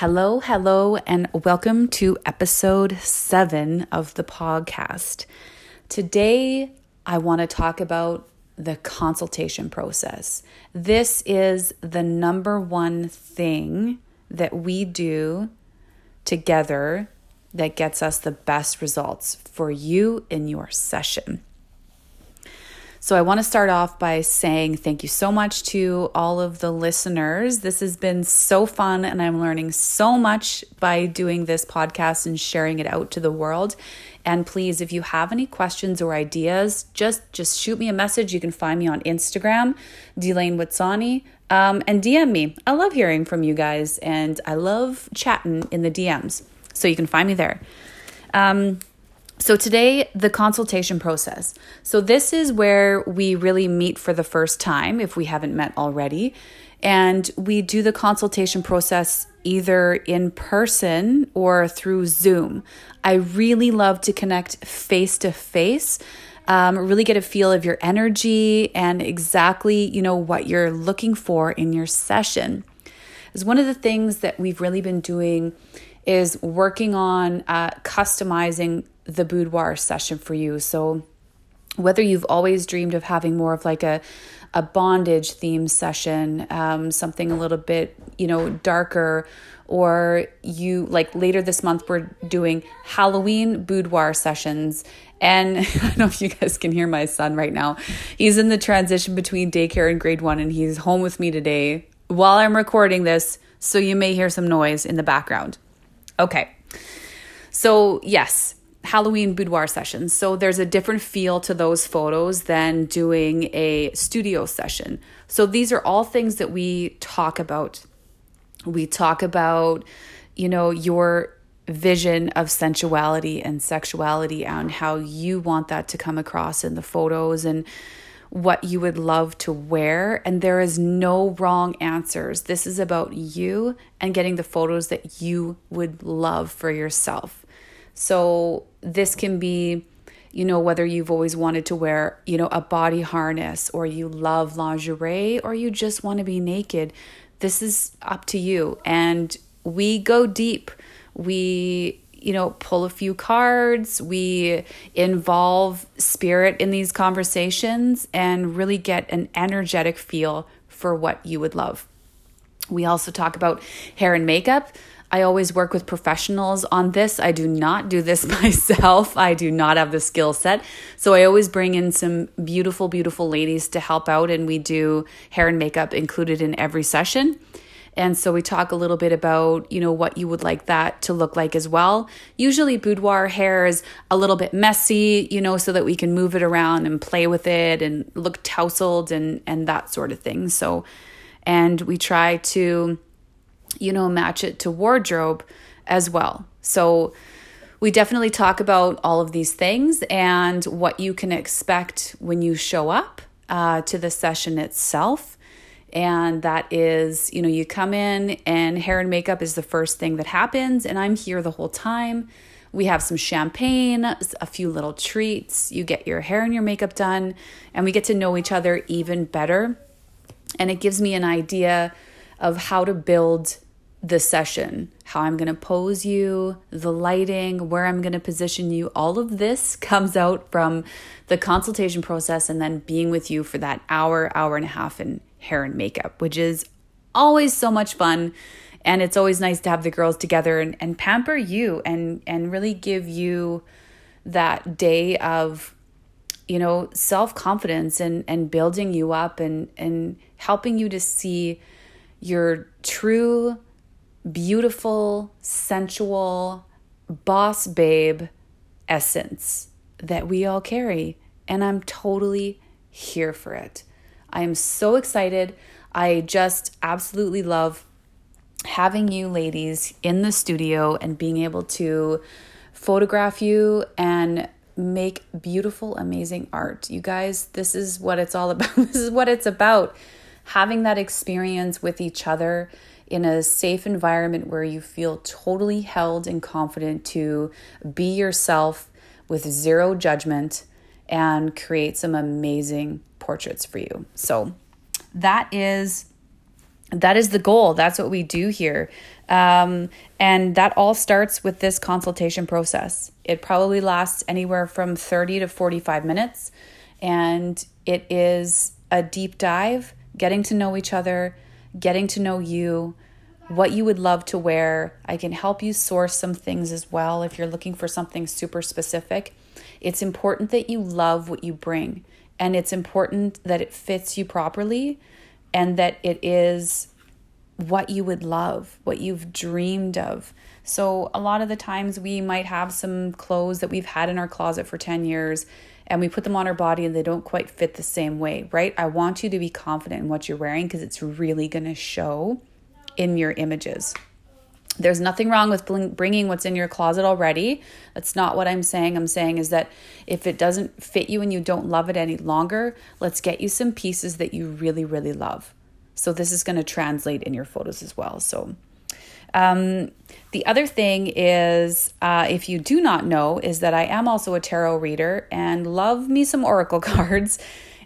Hello, hello, and welcome to episode seven of the podcast. Today, I want to talk about the consultation process. This is the number one thing that we do together that gets us the best results for you in your session. So, I want to start off by saying thank you so much to all of the listeners. This has been so fun, and I'm learning so much by doing this podcast and sharing it out to the world. And please, if you have any questions or ideas, just just shoot me a message. You can find me on Instagram, Delane Witsani, um, and DM me. I love hearing from you guys, and I love chatting in the DMs. So you can find me there. Um, so, today, the consultation process. So, this is where we really meet for the first time if we haven't met already. And we do the consultation process either in person or through Zoom. I really love to connect face to face. really get a feel of your energy and exactly you know what you're looking for in your session is one of the things that we've really been doing is working on uh, customizing the boudoir session for you. So, whether you've always dreamed of having more of like a a bondage theme session, um, something a little bit you know darker, or you like later this month we're doing Halloween boudoir sessions. And I don't know if you guys can hear my son right now. He's in the transition between daycare and grade one, and he's home with me today while I'm recording this. So you may hear some noise in the background. Okay. So, yes, Halloween boudoir sessions. So there's a different feel to those photos than doing a studio session. So these are all things that we talk about. We talk about, you know, your vision of sensuality and sexuality and how you want that to come across in the photos and what you would love to wear. And there is no wrong answers. This is about you and getting the photos that you would love for yourself. So this can be you know whether you've always wanted to wear you know a body harness or you love lingerie or you just want to be naked this is up to you. And we go deep. We you know pull a few cards. We involve spirit in these conversations and really get an energetic feel for what you would love. We also talk about hair and makeup I always work with professionals on this. I do not do this myself. I do not have the skill set. So I always bring in some beautiful, beautiful ladies to help out, and we do hair and makeup included in every session. And so we talk a little bit about, you know, what you would like that to look like as well. Usually boudoir hair is a little bit messy, you know, so that we can move it around and play with it and look tousled and and that sort of thing. So and we try to you know, match it to wardrobe as well. So we definitely talk about all of these things and what you can expect when you show up uh, to the session itself. And that is, you know, you come in and hair and makeup is the first thing that happens, and I'm here the whole time. We have some champagne, a few little treats. You get your hair and your makeup done, and we get to know each other even better. And it gives me an idea of how to build the session, how I'm going to pose you, the lighting, where I'm going to position you. All of this comes out from the consultation process and then being with you for that hour, hour and a half in hair and makeup, which is always so much fun. And it's always nice to have the girls together and, and pamper you and, and really give you that day of you know self-confidence and and building you up and and helping you to see your true beautiful, sensual, boss babe essence that we all carry. And I'm totally here for it. I am so excited. I just absolutely love having you ladies in the studio and being able to photograph you and make beautiful, amazing art. You guys, this is what it's all about. this is what it's about. Having that experience with each other in a safe environment where you feel totally held and confident to be yourself with zero judgment and create some amazing portraits for you. So, that is that is the goal. That's what we do here. Um, and that all starts with this consultation process. It probably lasts anywhere from 30 to 45 minutes. And it is a deep dive, getting to know each other, getting to know you, what you would love to wear. I can help you source some things as well if you're looking for something super specific. It's important that you love what you bring, and it's important that it fits you properly and that it is what you would love, what you've dreamed of. So, a lot of the times we might have some clothes that we've had in our closet for 10 years and we put them on our body and they don't quite fit the same way, right? I want you to be confident in what you're wearing because it's really going to show in your images. There's nothing wrong with bringing what's in your closet already. That's not what I'm saying. I'm saying is that if it doesn't fit you and you don't love it any longer, let's get you some pieces that you really, really love. So this is going to translate in your photos as well. So um, the other thing is, uh, if you do not know, is that I am also a tarot reader and love me some oracle cards.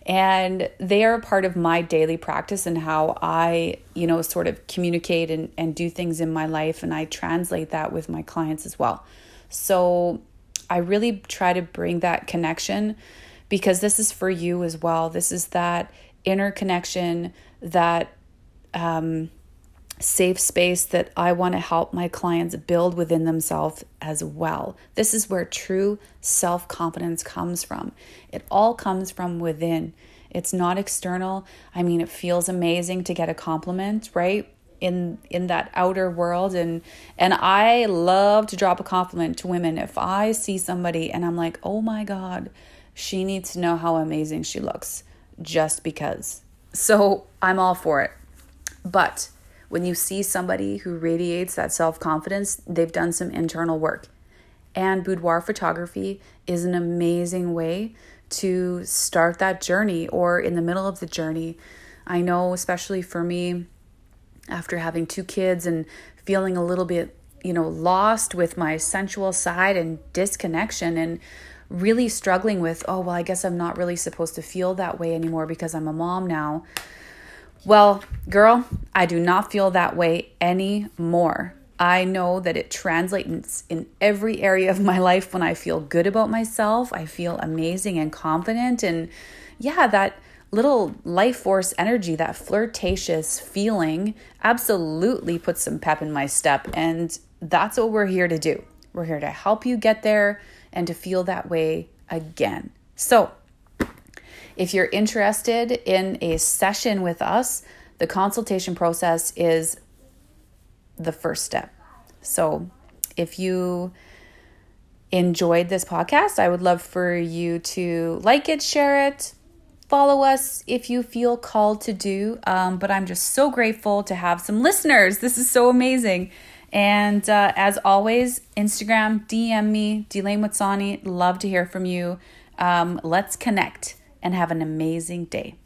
And they are a part of my daily practice and how I, you know, sort of communicate and, and do things in my life. And I translate that with my clients as well. So I really try to bring that connection because this is for you as well. This is that inner connection, that um, safe space that I want to help my clients build within themselves as well. This is where true self confidence comes from. It all comes from within. It's not external. I mean, it feels amazing to get a compliment, right? in in that outer world and and I love to drop a compliment to women if I see somebody and I'm like, "Oh my god, she needs to know how amazing she looks just because." So, I'm all for it. But when you see somebody who radiates that self confidence, they've done some internal work. And boudoir photography is an amazing way to start that journey or in the middle of the journey. I know, especially for me, after having two kids and feeling a little bit, you know, lost with my sensual side and disconnection and really struggling with, oh, well, I guess I'm not really supposed to feel that way anymore because I'm a mom now. Well, girl, I do not feel that way anymore. I know that it translates in every area of my life when I feel good about myself. I feel amazing and confident. And yeah, that little life force energy, that flirtatious feeling, absolutely puts some pep in my step. And that's what we're here to do. We're here to help you get there and to feel that way again. So, if you're interested in a session with us, the consultation process is the first step. So, if you enjoyed this podcast, I would love for you to like it, share it, follow us if you feel called to do. Um, but I'm just so grateful to have some listeners. This is so amazing. And uh, as always, Instagram, DM me, Delane Watsani. Love to hear from you. Um, let's connect and have an amazing day.